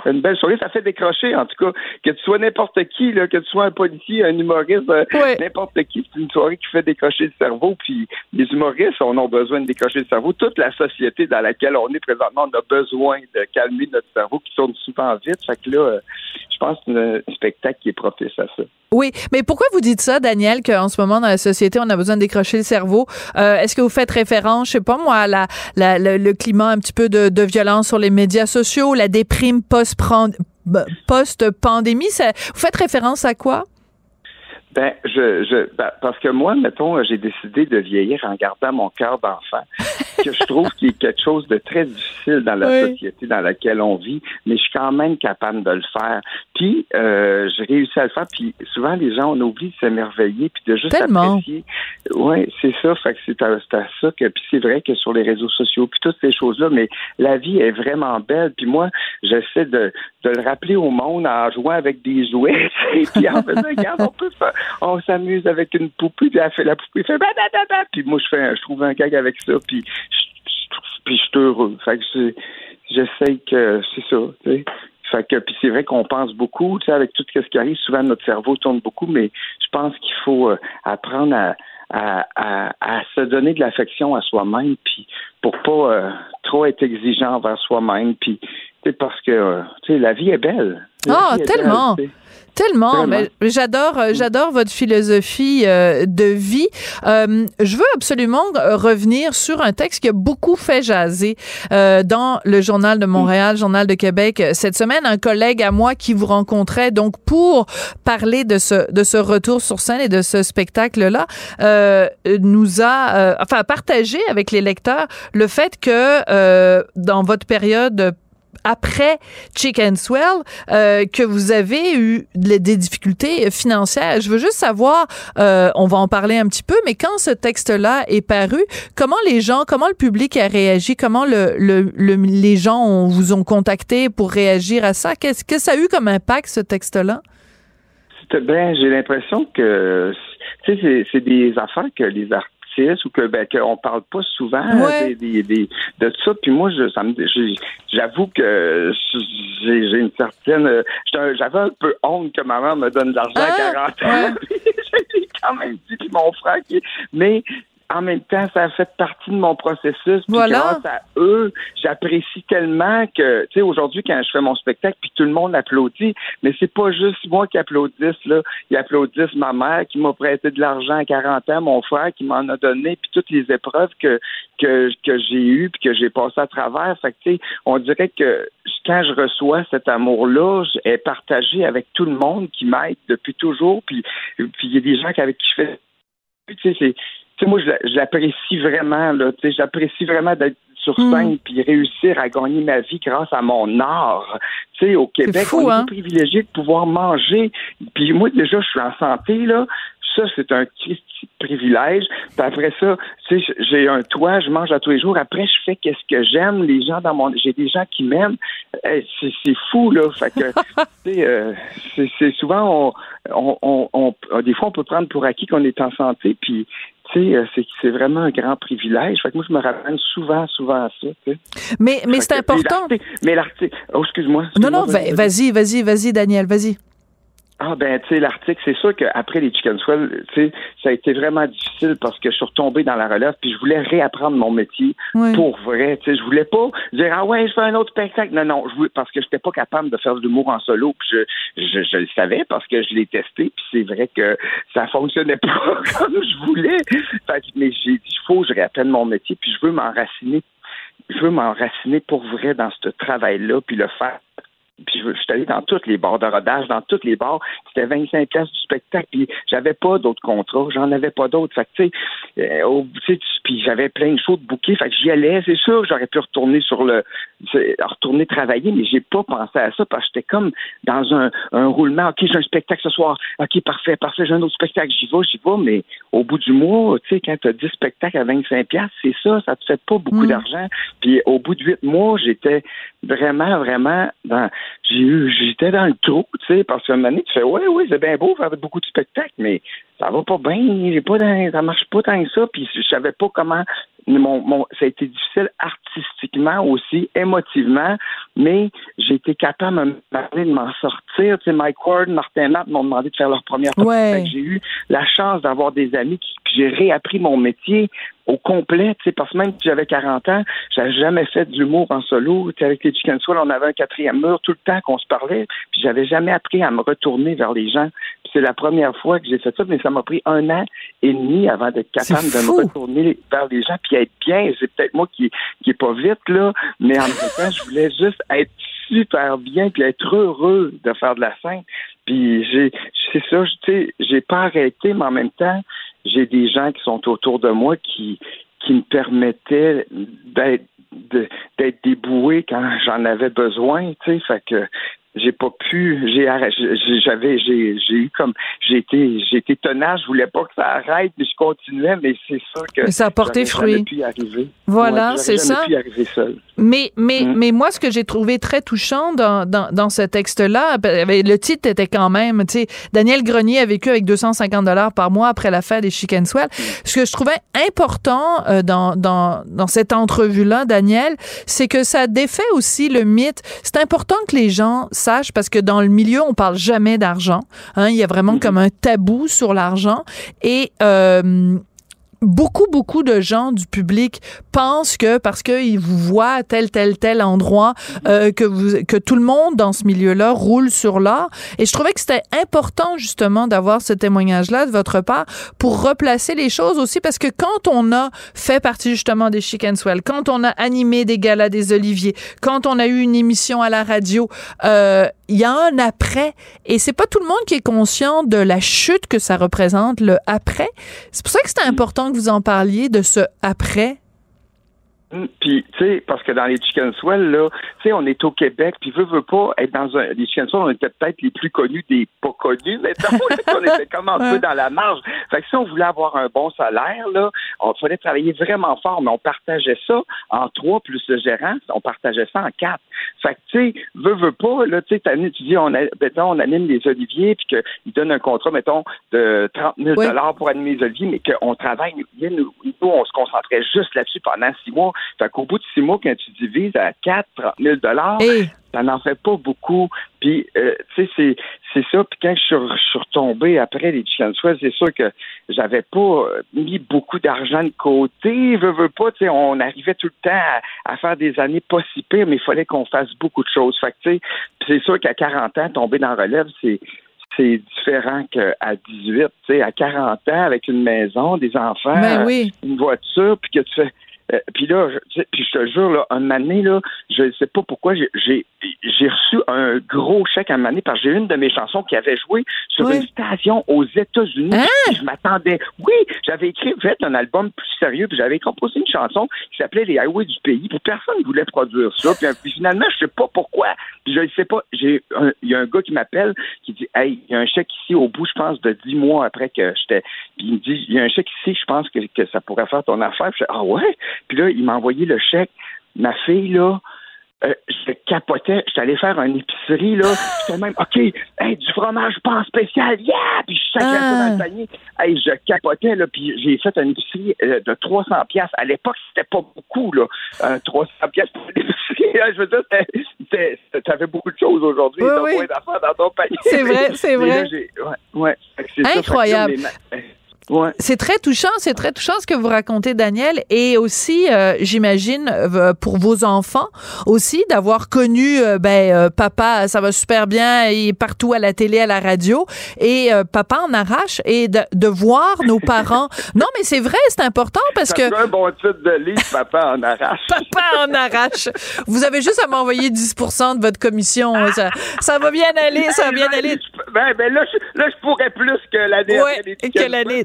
une belle soirée, ça fait décrocher, en tout cas. Que tu sois n'importe qui, là, que tu sois un policier, un humoriste, euh, n'importe qui, c'est une soirée qui fait décrocher le cerveau. Puis les humoristes, on a besoin de décrocher le cerveau. Toute la société dans laquelle on est présentement, on a besoin de calmer notre cerveau qui tourne souvent vite. Fait que là, euh, je pense que c'est un spectacle qui est propice à ça. Oui, mais pourquoi vous dites ça, Daniel, qu'en ce moment, dans la société, on a besoin de décrocher le cerveau? Euh, est-ce que vous faites référence, je sais pas moi, à la, le, climat un petit peu de, de violence sur les médias sociaux, la déprime post-pandémie? vous faites référence à quoi? Ben, je, je ben, parce que moi, mettons, j'ai décidé de vieillir en gardant mon cœur d'enfant, que je trouve qu'il y a quelque chose de très difficile dans la société dans laquelle on vit, mais je suis quand même capable de le faire. Puis, euh, j'ai réussi à le faire. Puis, souvent, les gens, on oublie de s'émerveiller puis de juste apprécier. Oui, c'est ça. Fait que c'est à, ça que. Puis, c'est vrai que sur les réseaux sociaux, puis toutes ces choses-là, mais la vie est vraiment belle. Puis moi, j'essaie de, de le rappeler au monde en jouant avec des jouets et puis en faisant, regarde, on peut faire on s'amuse avec une poupée, puis elle fait, la poupée fait puis moi je fais je trouve un gag avec ça, puis puis je suis heureux. Fait que j'essaye que c'est ça, tu. Fait que puis c'est vrai qu'on pense beaucoup, tu sais, avec tout ce qui arrive, souvent notre cerveau tourne beaucoup, mais je pense qu'il faut euh, apprendre à, à, à, se donner de l'affection à soi-même, puis pour pas euh, trop être exigeant envers soi-même, puis parce que euh, tu sais la vie est belle. Ah, tellement. Tellement, mais j'adore, euh, j'adore votre philosophie euh, de vie. Euh, je veux absolument revenir sur un texte qui a beaucoup fait jaser dans le journal de Montréal, mm. journal de Québec cette semaine. Un collègue à moi qui vous rencontrait donc pour parler de ce de ce retour sur scène et de ce spectacle là nous a enfin partagé avec les lecteurs le fait que dans votre période après Chicken Swell euh, que vous avez eu des difficultés financières. Je veux juste savoir, euh, on va en parler un petit peu, mais quand ce texte-là est paru, comment les gens, comment le public a réagi, comment le, le, les gens vous ont contacté pour réagir à ça? Qu'est-ce que ça a eu comme impact ce texte-là? Ben, j'ai l'impression que c'est des affaires que les artistes ou que ben qu'on parle pas souvent des, des, de ça. Puis moi, je, ça me, j'avoue que j'ai une certaine, j'avais un peu honte que ma mère me donne de l'argent à 40 ah, ans. j'ai quand même dit que mon frère, qui, mais en même temps, ça a fait partie de mon processus. Puis grâce à eux, j'apprécie tellement que, tu sais, aujourd'hui, quand je fais mon spectacle, puis tout le monde applaudit, mais c'est pas juste moi qui applaudisse, là. Ils applaudissent ma mère qui m'a prêté de l'argent à 40 ans, mon frère qui m'en a donné, puis toutes les épreuves que, que, que j'ai eues, puis que j'ai passé à travers. Fait que, tu sais, on dirait que quand je reçois cet amour-là, est partagé avec tout le monde qui m'aide depuis toujours, puis il y a des gens avec qui je fais tu sais, c'est sais, moi, je l'apprécie vraiment, là. Tu sais, j'apprécie vraiment d'être sur hmm. scène puis réussir à gagner ma vie grâce à mon art. Tu sais, au Québec, on est hein? privilégié de pouvoir manger. Puis moi, déjà, je suis en santé, là. Ça, c'est un privilège. Puis après ça, tu sais, j'ai un toit, je mange à tous les jours. Après, je fais qu'est-ce que j'aime. Les gens dans mon, j'ai des gens qui m'aiment. c'est fou là. Fait que, tu sais, euh, c'est souvent on, on, on, des fois on peut prendre pour acquis qu'on est en santé. Puis euh, c'est vraiment un grand privilège. Fait que moi, je me ramène souvent, souvent à ça. Mais, mais c'est important. Mais l'article. Oh, excuse-moi. non, non, vas-y, vas-y, vas-y, Daniel, vas-y. Ah ben tu sais l'article, c'est sûr qu'après les Chicken Swell, tu sais, ça a été vraiment difficile parce que je suis retombé dans la relève puis je voulais réapprendre mon métier pour vrai. Tu sais, je voulais pas dire ah ouais je fais un autre spectacle. Non non, je voulais, parce que j'étais pas capable de faire de l'humour en solo. Puis je, je, je, le savais parce que je l'ai testé puis c'est vrai que ça fonctionnait pas comme je voulais. Fait, mais j'ai dit il faut que je réapprenne mon métier puis je veux m'enraciner je veux m'enraciner pour vrai dans ce travail-là, puis le faire puis je, suis allé dans tous les bars de rodage, dans tous les bars. C'était 25 places du spectacle. Puis j'avais pas d'autres contrats. J'en avais pas d'autres. Fait que, tu sais, euh, puis j'avais plein de choses de bouquets. Fait que j'y allais. C'est sûr j'aurais pu retourner sur le, retourner travailler, mais j'ai pas pensé à ça parce que j'étais comme dans un, un roulement. OK, j'ai un spectacle ce soir. OK, parfait, parfait. J'ai un autre spectacle. J'y vais, j'y vais. Mais au bout du mois, tu sais, quand tu as 10 spectacles à 25 pièces, c'est ça. Ça te fait pas beaucoup mm. d'argent. Puis au bout de 8 mois, j'étais vraiment, vraiment dans j'étais dans le trou, tu sais, parce qu'à un moment donné, tu fais, ouais, oui, c'est bien beau faire beaucoup de spectacles, mais ça va pas bien, j'ai pas dans, ça marche pas tant que ça, puis je savais pas comment, mon, mon, ça a été difficile artistiquement aussi, émotivement, mais j'ai été capable de m'en sortir. Tu sais, Mike Ward, Martin Matt m'ont demandé de faire leur première ouais. J'ai eu la chance d'avoir des amis qui, j'ai réappris mon métier au complet, tu sais, parce que même si j'avais 40 ans, j'avais jamais fait d'humour en solo. Tu sais, avec les Chicken Swell, on avait un quatrième mur tout le temps qu'on se parlait, puis j'avais jamais appris à me retourner vers les gens. C'est la première fois que j'ai fait ça, mais ça m'a pris un an et demi avant d'être capable de me retourner vers les gens puis être bien. C'est peut-être moi qui qui est pas vite là, mais en même temps, je voulais juste être super bien puis être heureux de faire de la scène. Puis j'ai c'est ça, tu sais, j'ai pas arrêté, mais en même temps, j'ai des gens qui sont autour de moi qui qui me permettaient d'être d'être déboué quand j'en avais besoin, tu sais, fait que j'ai pas pu j'ai j'avais j'ai j'ai eu comme j'ai été j'ai été tenace je voulais pas que ça arrête mais je continuais mais c'est sûr que ça a porté fruit pu arriver. voilà c'est ça pu arriver seul. mais mais mm. mais moi ce que j'ai trouvé très touchant dans dans, dans ce texte là ben, le titre était quand même tu sais Daniel Grenier a vécu avec 250 dollars par mois après l'affaire des Chicken Swell mm. ce que je trouvais important euh, dans dans dans cette entrevue là Daniel c'est que ça défait aussi le mythe c'est important que les gens parce que dans le milieu, on parle jamais d'argent. Hein, il y a vraiment mm-hmm. comme un tabou sur l'argent. Et euh, beaucoup, beaucoup de gens du public pensent que parce qu'ils vous voient à tel, tel, tel endroit, euh, que, vous, que tout le monde dans ce milieu-là roule sur l'art. Et je trouvais que c'était important, justement, d'avoir ce témoignage-là de votre part pour replacer les choses aussi, parce que quand on a fait partie, justement, des Chicken Swell, quand on a animé des galas des Oliviers, quand on a eu une émission à la radio, euh, il y a un après. Et c'est pas tout le monde qui est conscient de la chute que ça représente, le après. C'est pour ça que c'était important que vous en parliez de ce après puis, tu sais, parce que dans les chicken swell, là, tu sais, on est au Québec, puis veut, veut pas être dans un. Les chicken swell, on était peut-être les plus connus des pas connus, mais on était comme un peu dans la marge. Fait que si on voulait avoir un bon salaire, là, on fallait travailler vraiment fort, mais on partageait ça en trois plus le gérant, on partageait ça en quatre. Fait que, tu sais, veut, veut pas, là, tu sais, tu dis, on, a, mettons, on anime les oliviers, puis qu'ils donnent un contrat, mettons, de 30 000 pour animer les oliviers, mais qu'on travaille, nous, nous, on se concentrait juste là-dessus pendant six mois. Fait qu'au bout de six mois, quand tu divises à 4, 30 000 dollars, ça n'en fait pas beaucoup. Puis, euh, tu sais, c'est, c'est ça. Puis quand je suis, retombé après les Chicken c'est sûr que j'avais pas euh, mis beaucoup d'argent de côté. Veux, veux pas, tu sais, on arrivait tout le temps à, faire des années pas si pires, mais il fallait qu'on fasse beaucoup de choses. Fait que, tu sais, c'est sûr qu'à 40 ans, tomber dans relève, c'est c'est différent qu'à 18, tu sais, à 40 ans, avec une maison, des enfants, ben une voiture, puis que tu fais euh, puis là, je, puis je te jure, là, un année, là, je ne sais pas pourquoi, j'ai j'ai reçu un gros chèque à un année parce que j'ai une de mes chansons qui avait joué sur une station aux États-Unis. Hein? Je m'attendais. Oui, j'avais écrit fait un album plus sérieux, puis j'avais composé une chanson qui s'appelait Les Highways du pays, puis personne ne voulait produire ça. Puis, finalement, je sais pas pourquoi. Puis je ne sais pas. J'ai il y a un gars qui m'appelle qui dit Hey, il y a un chèque ici au bout, je pense, de dix mois après que j'étais. Puis il me dit Il y a un chèque ici, je pense que, que ça pourrait faire ton affaire. Puis je dis Ah ouais? Puis là, il m'a envoyé le chèque. Ma fille, là, euh, je capotais. J'étais allé faire une épicerie, là. J'étais même, OK, hey, du fromage pas spécial, yeah! Puis je sacrais ça dans le ah. panier. Hey, je capotais, là. Puis j'ai fait une épicerie euh, de 300 pièces. À l'époque, c'était pas beaucoup, là. 300 pièces pour une épicerie. je veux dire, t'avais beaucoup de choses aujourd'hui. Oui, oui. moins d'affaires dans ton panier. C'est vrai, c'est vrai. ouais, ouais. Incroyable. C'est très touchant, c'est très touchant ce que vous racontez, Daniel, et aussi, euh, j'imagine, euh, pour vos enfants aussi, d'avoir connu, euh, ben, papa, ça va super bien, il est partout à la télé, à la radio, et papa en arrache, et de, de voir nos parents. non, mais c'est vrai, c'est important parce que. C'est un bon titre de livre, papa en arrache. papa en arrache. Vous avez juste à m'envoyer 10% de votre commission. Ça, ça va bien aller, ça va bien aller. Ben, ben là, je, là, je pourrais plus que l'année. Ouais, que l'année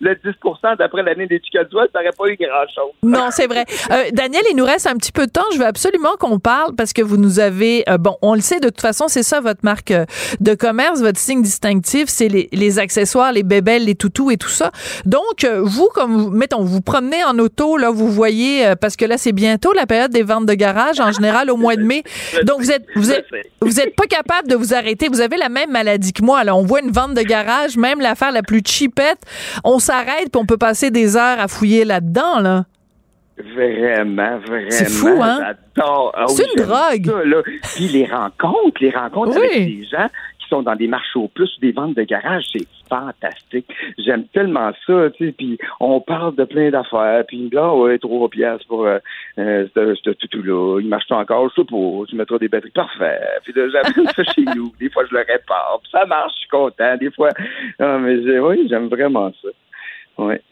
le 10, d'après l'année d'étiquette ça n'aurait pas eu grand-chose. Non, c'est vrai. Euh, Daniel, il nous reste un petit peu de temps. Je veux absolument qu'on parle parce que vous nous avez... Euh, bon, on le sait, de toute façon, c'est ça votre marque euh, de commerce, votre signe distinctif, c'est les, accessoires, les bébelles, les toutous et tout ça. Donc, vous, comme, mettons, vous promenez en auto, là, vous voyez, parce que là, c'est bientôt la période des ventes de garage, en général, au mois de mai. Donc, vous êtes, vous êtes, vous êtes pas capable de vous arrêter. Vous avez la même maladie que moi. Là, on voit une vente de garage, même l'affaire la plus cheapette, on s'arrête puis on peut passer des heures à fouiller là-dedans, là. Vraiment, vraiment. C'est fou, hein? J'adore. Ah c'est une drogue. Puis les rencontres, les rencontres avec des gens qui sont dans des marchés au plus, des ventes de garage, c'est fantastique. J'aime tellement ça, tu sais. Puis on parle de plein d'affaires. Puis là, ouais, trois pièces pour euh, euh, ce tout-là. Il marche encore, je sais pas. Tu mettras des batteries parfaites. Puis là, j'amène ça chez nous. Des fois, je le répare. Puis ça marche, je suis content. Des fois, ah, mais oui, j'aime vraiment ça. Ouais.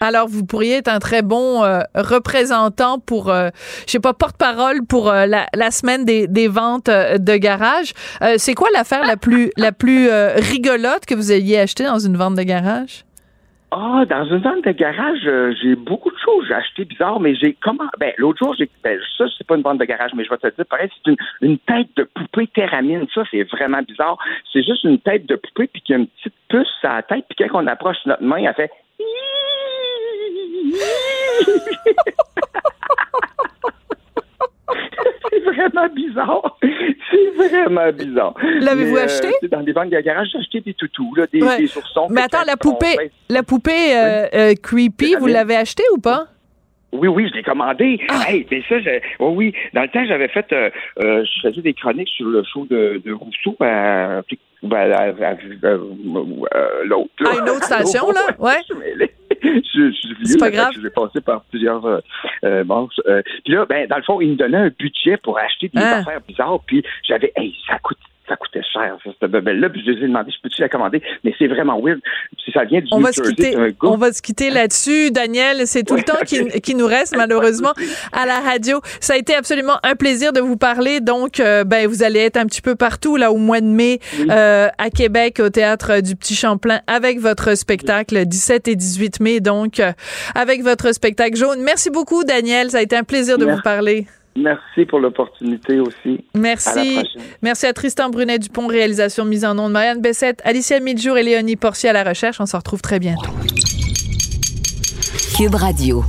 Alors, vous pourriez être un très bon euh, représentant pour, euh, je sais pas, porte-parole pour euh, la, la, semaine des, des ventes de garage. c'est quoi l'affaire la plus, la plus rigolote que vous ayez acheté dans une vente de garage? Ah, dans une vente de garage, j'ai beaucoup de choses acheté bizarres, mais j'ai comment Ben, l'autre jour, j'ai ben, ça, c'est pas une vente de garage, mais je vais te dire, pareil, c'est une, une, tête de poupée théramine. Ça, c'est vraiment bizarre. C'est juste une tête de poupée, puis qu'il y a une petite puce à la tête, puis quand on approche notre main, elle fait c'est vraiment bizarre. C'est vraiment bizarre. L'avez-vous euh, acheté? dans des ventes de garage, j'ai acheté des toutous, là, des, des Mais attends, la poupée, la poupée euh, euh, creepy, vous l'avez acheté ou pas? Oui, oui, je l'ai commandé. Ah. Hey, mais ça, oh, oui, dans le temps, j'avais fait, je faisais des chroniques sur le show de, de Rousseau à, l'autre. À une autre station, là? Ouais. je, je, C'est pas grave. Je l'ai passé par plusieurs euh, euh, euh, Puis là, ben, dans le fond, il me donnait un budget pour acheter des ah. affaires bizarres. Puis j'avais, hey, ça coûte ça coûtait cher, ça, cette bebelle-là. Puis je lui ai demandé, je peux-tu la commander? Mais c'est vraiment weird. Si ça vient du on va se quitter, On va se quitter là-dessus, Daniel. C'est tout le temps qui, qui, nous reste, malheureusement, à la radio. Ça a été absolument un plaisir de vous parler. Donc, euh, ben, vous allez être un petit peu partout, là, au mois de mai, euh, à Québec, au Théâtre du Petit Champlain, avec votre spectacle, 17 et 18 mai, donc, euh, avec votre spectacle jaune. Merci beaucoup, Daniel. Ça a été un plaisir de vous parler. Merci pour l'opportunité aussi. Merci. Merci à Tristan Brunet-Dupont, réalisation mise en nom de Marianne Bessette, Alicia Midjour et Léonie Portier à la recherche. On se retrouve très bientôt. Cube Radio.